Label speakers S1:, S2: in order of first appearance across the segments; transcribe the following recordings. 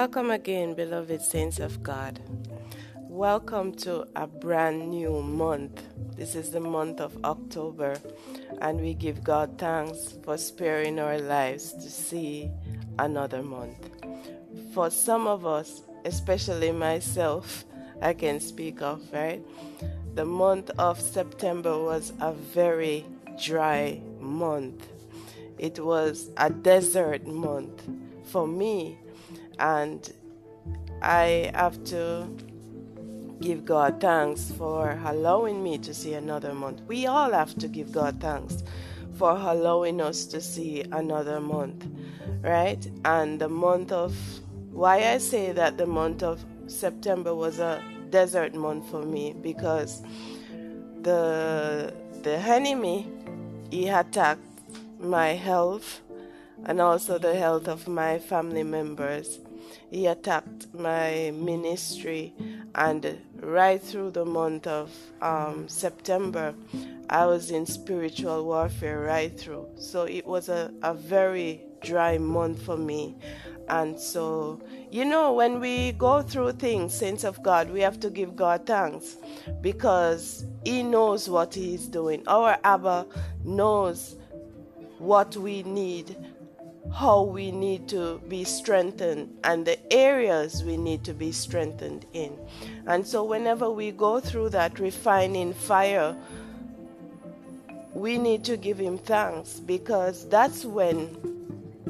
S1: Welcome again, beloved saints of God. Welcome to a brand new month. This is the month of October, and we give God thanks for sparing our lives to see another month. For some of us, especially myself, I can speak of, right? The month of September was a very dry month. It was a desert month for me and I have to give God thanks for allowing me to see another month. We all have to give God thanks for allowing us to see another month, right? And the month of why I say that the month of September was a desert month for me because the the enemy he attacked my health and also the health of my family members he attacked my ministry, and right through the month of um, September, I was in spiritual warfare right through. So it was a, a very dry month for me. And so, you know, when we go through things, saints of God, we have to give God thanks because He knows what He is doing. Our Abba knows what we need how we need to be strengthened and the areas we need to be strengthened in. And so, whenever we go through that refining fire, we need to give Him thanks because that's when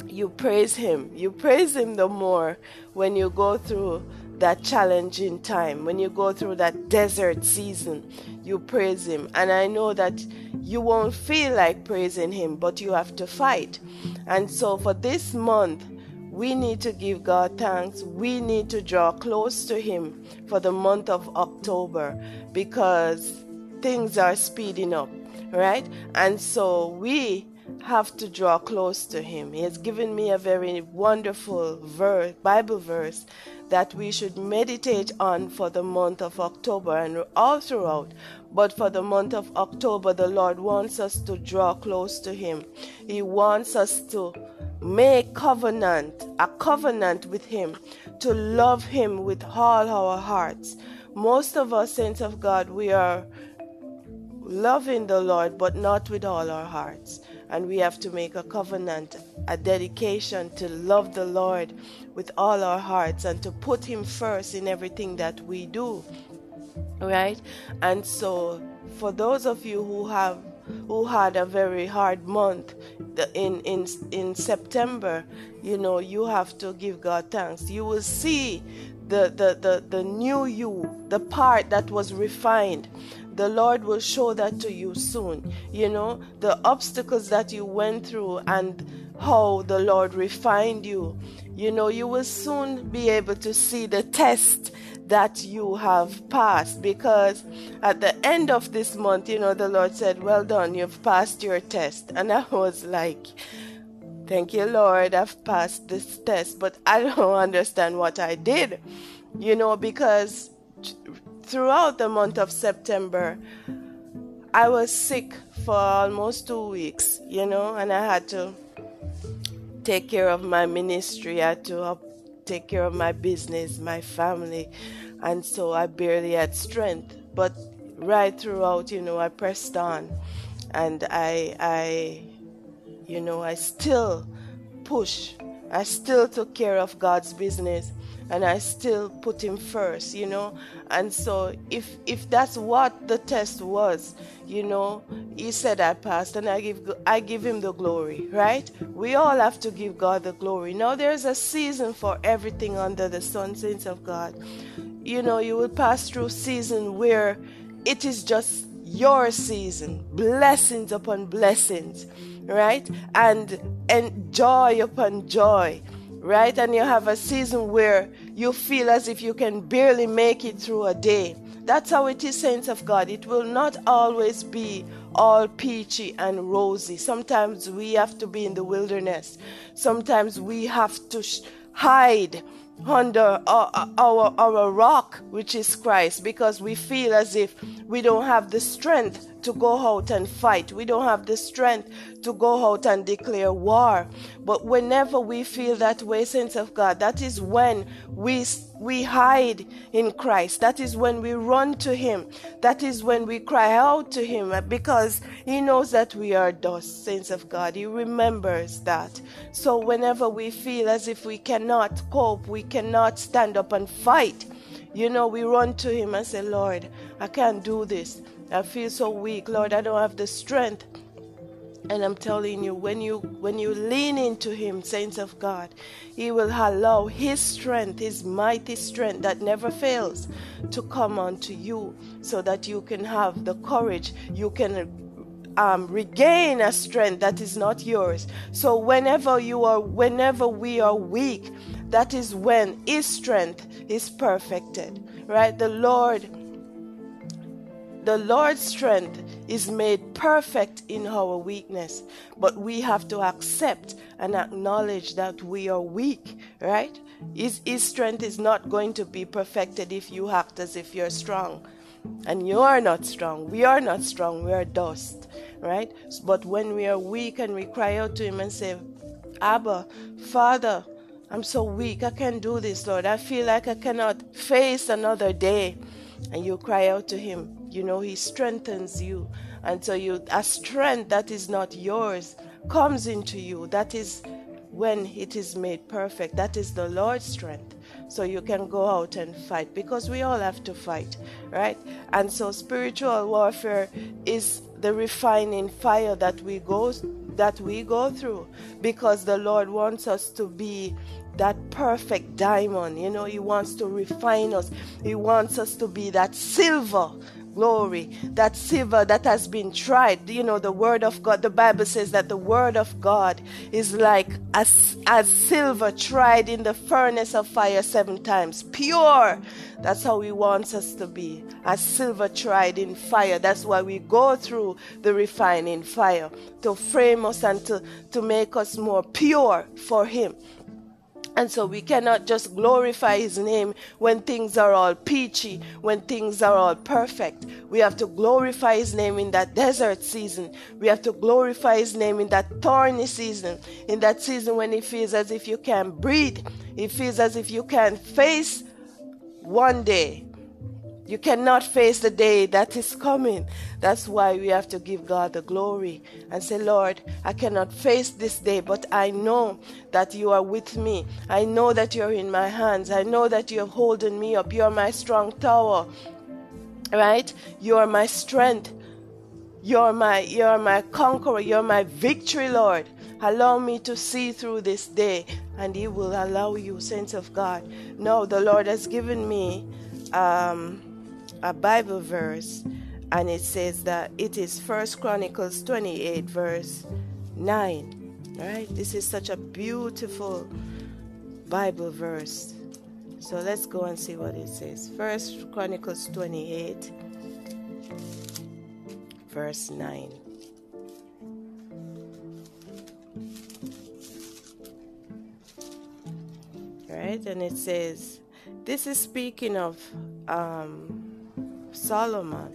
S1: you praise Him. You praise Him the more when you go through that challenging time, when you go through that desert season, you praise Him. And I know that you won't feel like praising Him, but you have to fight. And so for this month, we need to give God thanks. We need to draw close to Him for the month of October because things are speeding up, right? And so we have to draw close to him. He has given me a very wonderful verse, Bible verse that we should meditate on for the month of October and all throughout. But for the month of October, the Lord wants us to draw close to Him. He wants us to make covenant, a covenant with Him, to love Him with all our hearts. Most of us, saints of God, we are loving the Lord, but not with all our hearts. And we have to make a covenant, a dedication to love the Lord with all our hearts and to put Him first in everything that we do. Right? And so, for those of you who have who had a very hard month in in in September, you know, you have to give God thanks. You will see the the the, the new you, the part that was refined the Lord will show that to you soon. You know, the obstacles that you went through and how the Lord refined you. You know, you will soon be able to see the test that you have passed because at the end of this month, you know, the Lord said, Well done, you've passed your test. And I was like, Thank you, Lord, I've passed this test, but I don't understand what I did, you know, because throughout the month of September, I was sick for almost two weeks, you know, and I had to take care of my ministry, I had to take care of my business, my family, and so I barely had strength. But right throughout, you know, I pressed on, and I, I, you know, I still push. I still took care of God's business and I still put him first, you know. And so if if that's what the test was, you know, he said I passed and I give I give him the glory, right? We all have to give God the glory. Now there's a season for everything under the sun, saints of God. You know, you will pass through season where it is just your season, blessings upon blessings, right? And and joy upon joy right? And you have a season where you feel as if you can barely make it through a day. That's how it is, saints of God. It will not always be all peachy and rosy. Sometimes we have to be in the wilderness. Sometimes we have to sh- hide under our, our, our rock, which is Christ, because we feel as if we don't have the strength to go out and fight. We don't have the strength to go out and declare war. But whenever we feel that way, saints of God, that is when we we hide in Christ. That is when we run to Him. That is when we cry out to Him uh, because He knows that we are dust, saints of God. He remembers that. So whenever we feel as if we cannot cope, we cannot stand up and fight, you know, we run to Him and say, Lord, I can't do this. I feel so weak. Lord, I don't have the strength. And I'm telling you, when you when you lean into him, saints of God, he will allow his strength, his mighty strength that never fails, to come onto you so that you can have the courage, you can um, regain a strength that is not yours. So whenever you are, whenever we are weak, that is when His strength is perfected. Right? The Lord the Lord's strength is made perfect in our weakness, but we have to accept and acknowledge that we are weak, right? His, his strength is not going to be perfected if you act as if you're strong. And you are not strong. We are not strong. We are dust, right? But when we are weak and we cry out to Him and say, Abba, Father, I'm so weak. I can't do this, Lord. I feel like I cannot face another day. And you cry out to Him you know he strengthens you. And so you a strength that is not yours comes into you. That is when it is made perfect. That is the lord's strength. So you can go out and fight because we all have to fight right? And so spiritual warfare is the refining fire that we go that we go through because the lord wants us to be that perfect diamond. You know he wants to refine us. He wants us to be that silver glory, that silver that has been tried. You know, the word of God, the Bible says that the word of God is like as, as silver tried in the furnace of fire seven times. Pure. That's how he wants us to be. As silver tried in fire. That's why we go through the refining fire to frame us and to, to make us more pure for him. And so we cannot just glorify His name when things are all peachy, when things are all perfect. We have to glorify His name in that desert season. We have to glorify His name in that thorny season, in that season when it feels as if you can't breathe, it feels as if you can't face one day. You cannot face the day that is coming. That's why we have to give God the glory and say, Lord, I cannot face this day, but I know that you are with me. I know that you're in my hands. I know that you're holding me up. You're my strong tower. Right? You are my strength. You're my you're my conqueror. You're my victory, Lord. Allow me to see through this day, and He will allow you, saints of God. No, the Lord has given me um, a Bible verse, and it says that it is First Chronicles 28, verse 9. Right? This is such a beautiful Bible verse. So let's go and see what it says. First Chronicles 28, verse 9. Right? And it says, this is speaking of um, Solomon.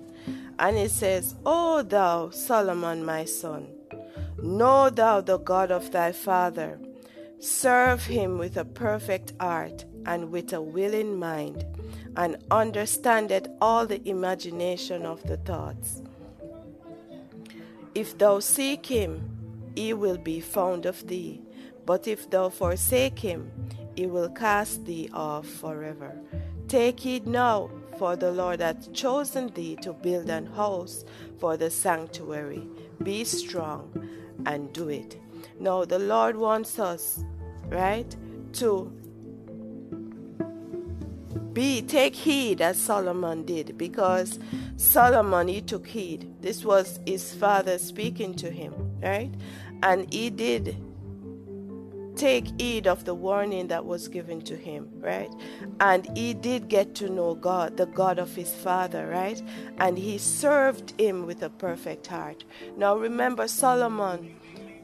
S1: And it says, O thou, Solomon, my son, know thou the God of thy father. Serve him with a perfect heart and with a willing mind, and understandeth all the imagination of the thoughts. If thou seek him, he will be found of thee. But if thou forsake him, he will cast thee off forever. Take heed now, for the Lord hath chosen thee to build an house for the sanctuary. Be strong and do it. Now, the Lord wants us, right, to be take heed as Solomon did because Solomon he took heed. This was his father speaking to him, right? And he did take heed of the warning that was given to him, right? And he did get to know God, the God of his father, right? And he served him with a perfect heart. Now remember Solomon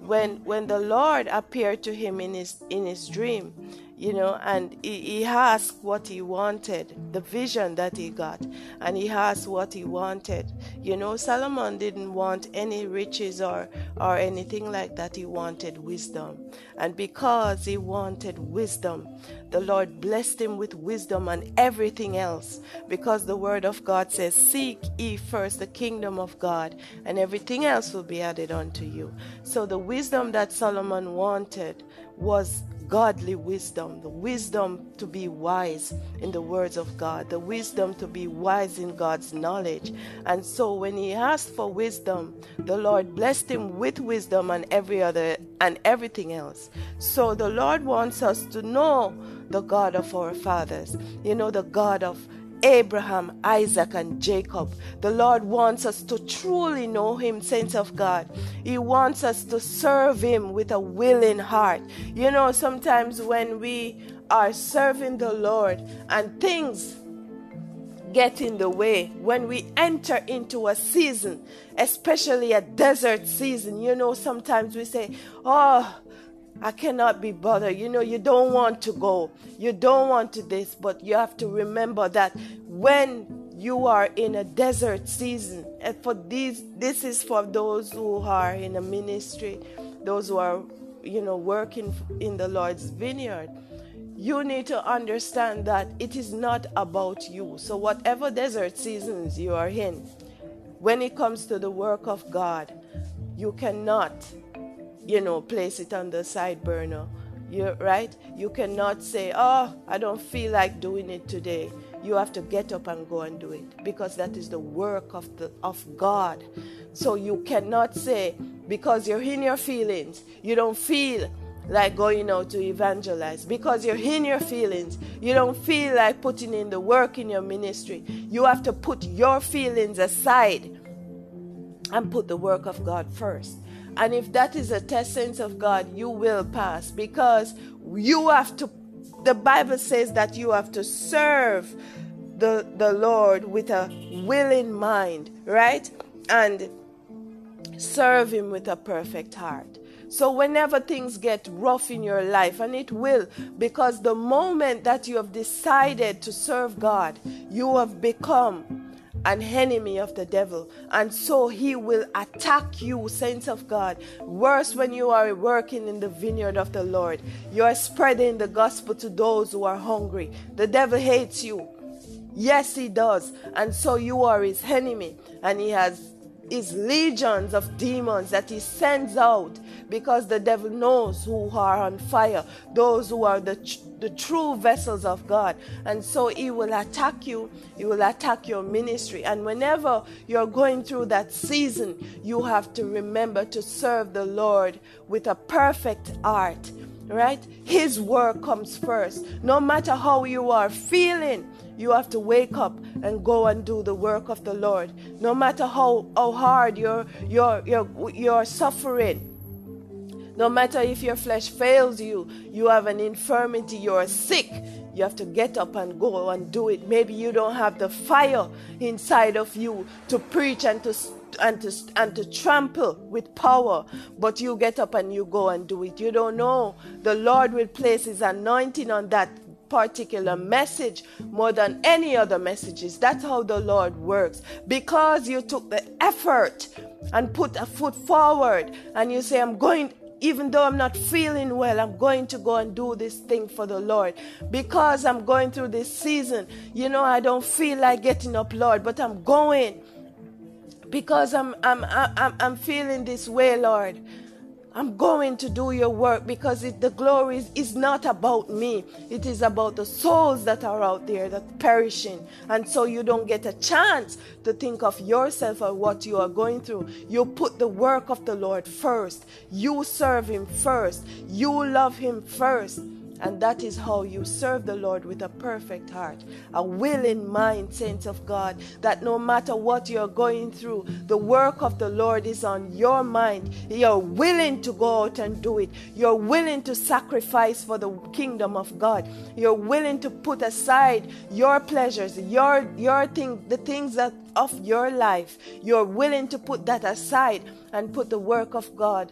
S1: when when the Lord appeared to him in his in his dream, you know, and he, he asked what he wanted, the vision that he got, and he asked what he wanted. You know, Solomon didn't want any riches or or anything like that. He wanted wisdom, and because he wanted wisdom, the Lord blessed him with wisdom and everything else. Because the Word of God says, "Seek ye first the kingdom of God, and everything else will be added unto you." So the wisdom that Solomon wanted was godly wisdom, the wisdom to be wise in the words of God, the wisdom to be wise in God's knowledge. And so when he asked for wisdom, the Lord blessed him with wisdom and every other and everything else. So the Lord wants us to know the God of our fathers, you know, the God of Abraham, Isaac, and Jacob. The Lord wants us to truly know Him, saints of God. He wants us to serve Him with a willing heart. You know, sometimes when we are serving the Lord and things get in the way, when we enter into a season, especially a desert season, you know, sometimes we say, Oh, I cannot be bothered. You know, you don't want to go. You don't want to this, but you have to remember that when you are in a desert season, and for these, this is for those who are in a ministry, those who are, you know, working in the Lord's vineyard. You need to understand that it is not about you. So, whatever desert seasons you are in, when it comes to the work of God, you cannot you know, place it on the side burner. You right? You cannot say, "Oh, I don't feel like doing it today." You have to get up and go and do it because that is the work of the of God. So you cannot say because you're in your feelings, you don't feel like going out to evangelize because you're in your feelings. You don't feel like putting in the work in your ministry. You have to put your feelings aside and put the work of God first. And if that is a test sense of God, you will pass because you have to, the Bible says that you have to serve the, the Lord with a willing mind, right? And serve Him with a perfect heart. So, whenever things get rough in your life, and it will, because the moment that you have decided to serve God, you have become an enemy of the devil, and so he will attack you, saints of God. Worse when you are working in the vineyard of the Lord, you are spreading the gospel to those who are hungry. The devil hates you. Yes, he does, and so you are his enemy, and he has his legions of demons that he sends out because the devil knows who are on fire, those who are the, the true vessels of God. And so he will attack you, he will attack your ministry. And whenever you're going through that season, you have to remember to serve the Lord with a perfect heart right? His work comes first. No matter how you are feeling, you have to wake up and go and do the work of the Lord. No matter how, how hard you're, you're, you're, you're suffering, no matter if your flesh fails you, you have an infirmity, you're sick, you have to get up and go and do it. Maybe you don't have the fire inside of you to preach and to and to and to trample with power, but you get up and you go and do it. You don't know the Lord will place His anointing on that particular message more than any other messages. That's how the Lord works. Because you took the effort and put a foot forward and you say, I'm going, even though I'm not feeling well, I'm going to go and do this thing for the Lord. Because I'm going through this season, you know, I don't feel like getting up, Lord, but I'm going because I'm, I'm, I'm, I'm feeling this way, Lord. I'm going to do your work because it, the glory is, is, not about me. It is about the souls that are out there that perishing. And so you don't get a chance to think of yourself or what you are going through. You put the work of the Lord first. You serve him first. You love him first. And that is how you serve the Lord with a perfect heart, a willing mind, saints of God, that no matter what you're going through, the work of the Lord is on your mind. You're willing to go out and do it. You're willing to sacrifice for the kingdom of God. You're willing to put aside your pleasures, your your thing, the things that of your life. You're willing to put that aside and put the work of God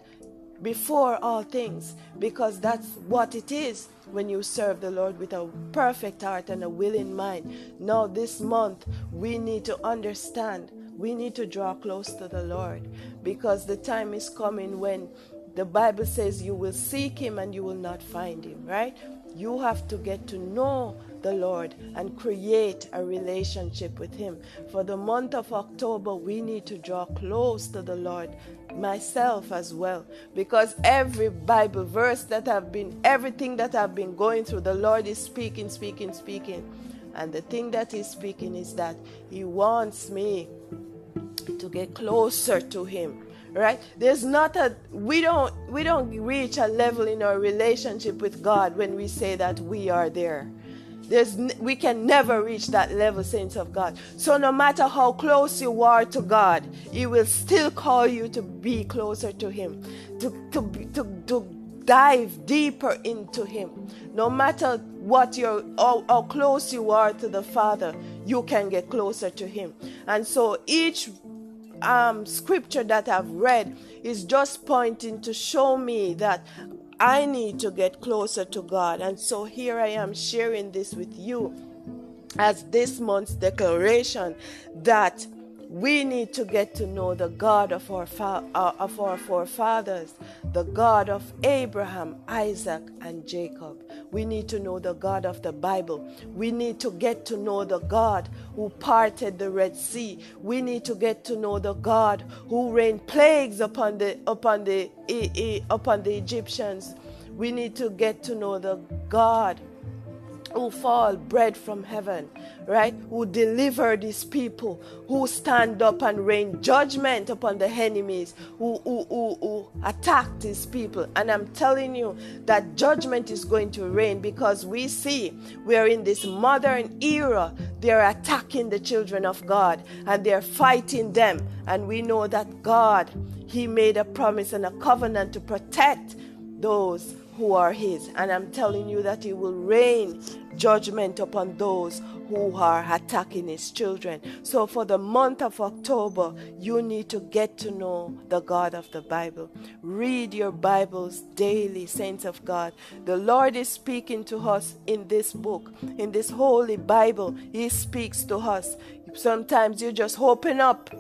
S1: before all things because that's what it is when you serve the Lord with a perfect heart and a willing mind. Now, this month, we need to understand, we need to draw close to the Lord because the time is coming when the Bible says you will seek Him and you will not find Him, right? You have to get to know the Lord and create a relationship with Him. For the month of October, we need to draw close to the Lord, myself as well, because every Bible verse that I've been, everything that I've been going through, the Lord is speaking, speaking, speaking. And the thing that He's speaking is that He wants me to get closer to Him right there's not a we don't we don't reach a level in our relationship with god when we say that we are there there's, we can never reach that level, saints of God. So no matter how close you are to God, He will still call you to be closer to Him, to, to, to, to dive deeper into Him. No matter what you're, how, how close you are to the Father, you can get closer to Him. And so each um, scripture that I've read is just pointing to show me that I need to get closer to God. And so here I am sharing this with you as this month's declaration that we need to get to know the God of our, fa- uh, of our forefathers, the God of Abraham, Isaac, and Jacob. We need to know the God of the Bible. We need to get to know the God who parted the Red Sea. We need to get to know the God who rained plagues upon the upon the upon the Egyptians. We need to get to know the God who fall bread from heaven, right? Who deliver these people, who stand up and rain judgment upon the enemies, who, who, who, who attack these people. And I'm telling you that judgment is going to rain because we see we're in this modern era. They're attacking the children of God and they're fighting them. And we know that God, He made a promise and a covenant to protect those who are his. And I'm telling you that he will rain judgment upon those who are attacking his children. So for the month of October, you need to get to know the God of the Bible. Read your Bibles daily, saints of God. The Lord is speaking to us in this book, in this holy Bible. He speaks to us. Sometimes you just open up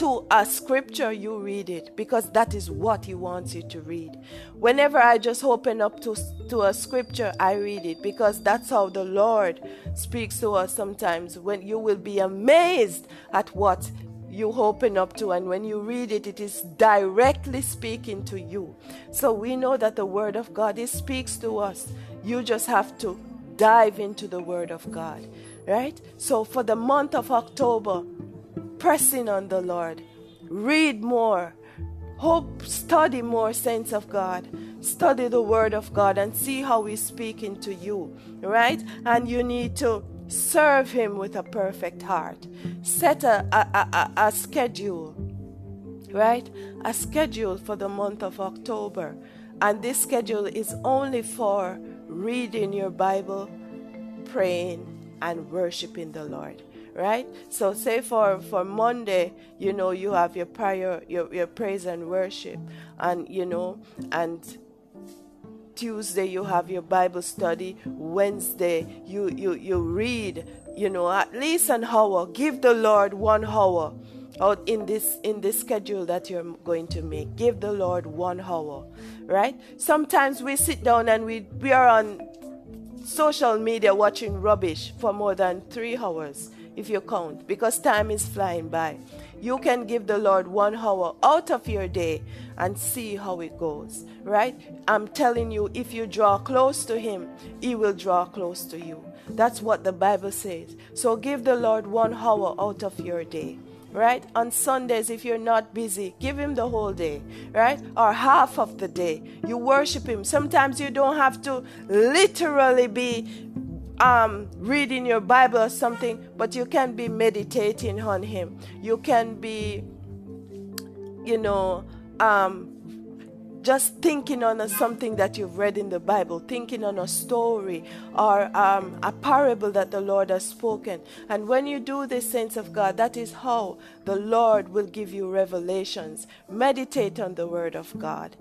S1: to a scripture, you read it because that is what He wants you to read. Whenever I just open up to, to a scripture, I read it because that's how the Lord speaks to us sometimes. When you will be amazed at what you open up to, and when you read it, it is directly speaking to you. So we know that the Word of God it speaks to us. You just have to dive into the Word of God, right? So for the month of October, pressing on the Lord. Read more. Hope, study more, saints of God. Study the Word of God and see how He's speaking to you, right? And you need to serve Him with a perfect heart. Set a, a, a, a schedule, right? A schedule for the month of October. And this schedule is only for reading your Bible, praying, and worshiping the Lord right? So say for for monday you know you have your prayer your, your praise and worship and you know and tuesday you have your bible study wednesday you you you read you know at least an hour. Give the lord one hour out in this in this schedule that you're going to make. Give the lord one hour right? Sometimes we sit down and we we are on social media watching rubbish for more than three hours if you count, because time is flying by. You can give the Lord one hour out of your day and see how it goes, right? I'm telling you, if you draw close to Him, He will draw close to you. That's what the Bible says. So give the Lord one hour out of your day right? On Sundays, if you're not busy, give Him the whole day, right? Or half of the day. You worship Him. Sometimes you don't have to literally be um, reading your Bible or something, but you can be meditating on Him. You can be, you know, um, just thinking on a, something that you've read in the Bible, thinking on a story or um, a parable that the Lord has spoken. And when you do this, saints of God, that is how the Lord will give you revelations. Meditate on the Word of God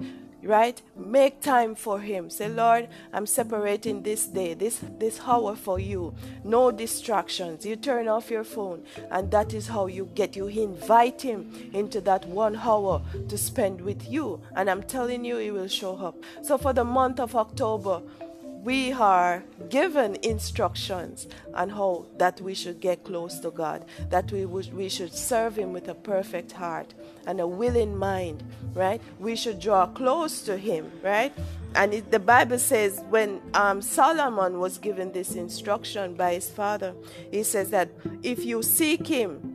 S1: right? Make time for him. Say lord i'm separating this day this this hour for you. No distractions. You turn off your phone and that is how you get you invite him into that one hour to spend with you. And i'm telling you he will show up. So for the month of october we are given instructions on how that we should get close to God, that we, we should serve Him with a perfect heart and a willing mind, right? We should draw close to Him, right? And it, the Bible says when um, Solomon was given this instruction by his father, he says that if you seek Him,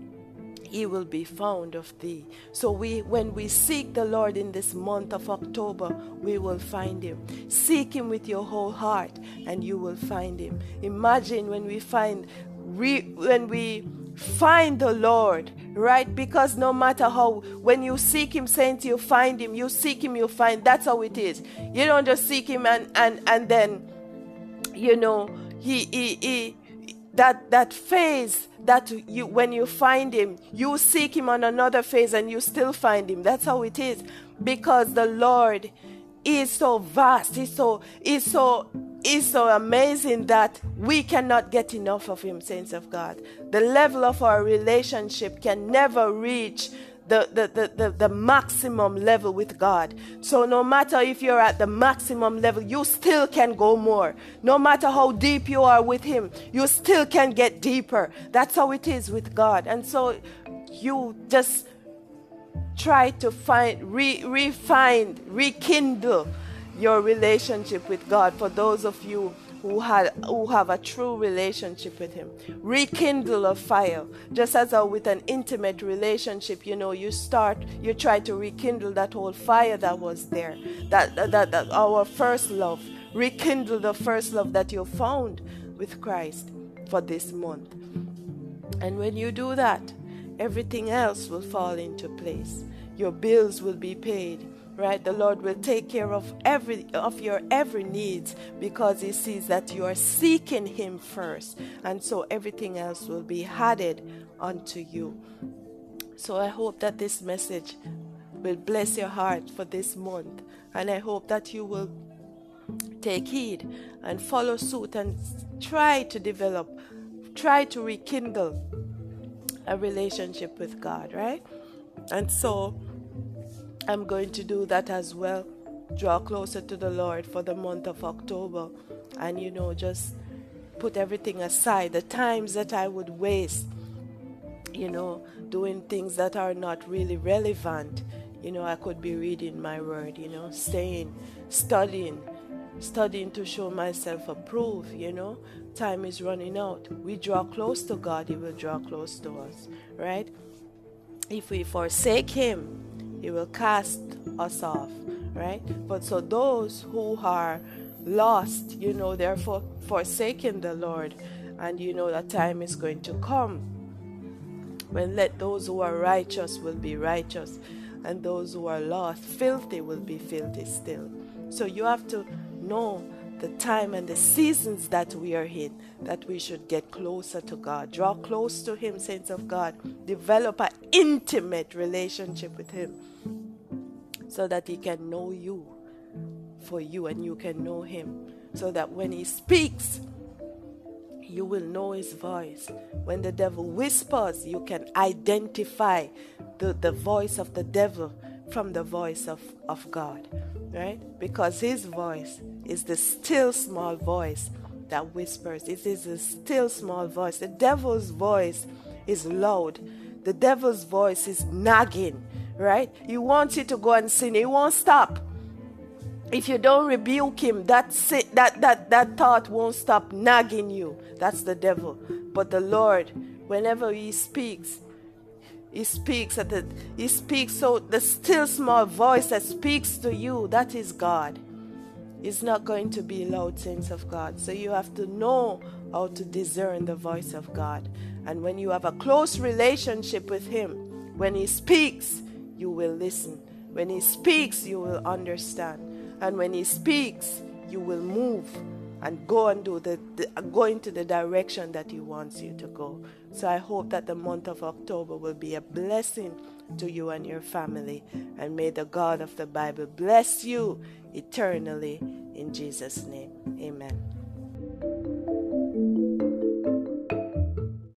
S1: he will be found of thee. So we when we seek the Lord in this month of October, we will find him. Seek him with your whole heart and you will find him. Imagine when we find re, when we find the Lord, right? Because no matter how, when you seek Him, saints, you find Him. You seek Him, you find. That's how it is. You don't just seek Him and and and then, you know, He He He that that phase that you when you find him you seek him on another phase and you still find him. That's how it is. Because the lord is so vast he's so he's so is so amazing that we cannot get enough of him saints of god. The level of our relationship can never reach the, the, the, the, maximum level with God. So no matter if you're at the maximum level, you still can go more. No matter how deep you are with Him, you still can get deeper. That's how it is with God. And so you just try to find, re, refine, rekindle your relationship with God for those of you who, had, who have a true relationship with Him. Rekindle a fire. Just as a, with an intimate relationship, you know, you start, you try to rekindle that whole fire that was there, that, that, that, that our first love. Rekindle the first love that you found with Christ for this month. And when you do that, everything else will fall into place. Your bills will be paid right? The lord will take care of every of your every needs because he sees that you are seeking him first. And so everything else will be added unto you. So i hope that this message will bless your heart for this month. And i hope that you will take heed and follow suit and try to develop try to rekindle a relationship with god right? And so I'm going to do that as well. Draw closer to the Lord for the month of October. And, you know, just put everything aside. The times that I would waste, you know, doing things that are not really relevant. You know, I could be reading my word, you know, staying, studying, studying to show myself approved, you know. Time is running out. We draw close to God, He will draw close to us, right? If we forsake Him, he will cast us off, right? But so those who are lost, you know, they're for, forsaking the Lord, and you know that time is going to come when let those who are righteous will be righteous, and those who are lost, filthy, will be filthy still. So you have to know the time and the seasons that we are in, that we should get closer to God. Draw close to Him, saints of God. Develop an intimate relationship with Him so that He can know you for you and you can know Him. So that when He speaks, you will know His voice. When the devil whispers, you can identify the, the voice of the devil from the voice of, of God, right? Because His voice is the still small voice that whispers. It is a still small voice. The devil's voice is loud. The devil's voice is nagging, right? He wants you to go and sin. He won't stop. If you don't rebuke him, that, that, that, that thought won't stop nagging you. That's the devil. But the Lord, whenever he speaks, he speaks at the he speaks so the still small voice that speaks to you, that is God. It's not going to be loud saints of God. So you have to know how to discern the voice of God. And when you have a close relationship with Him, when He speaks, you will listen. When He speaks, you will understand. And when He speaks, you will move and go and do the, the go into the direction that He wants you to go. So I hope that the month of October will be a blessing to you and your family. And may the God of the Bible bless you eternally in Jesus' name. Amen.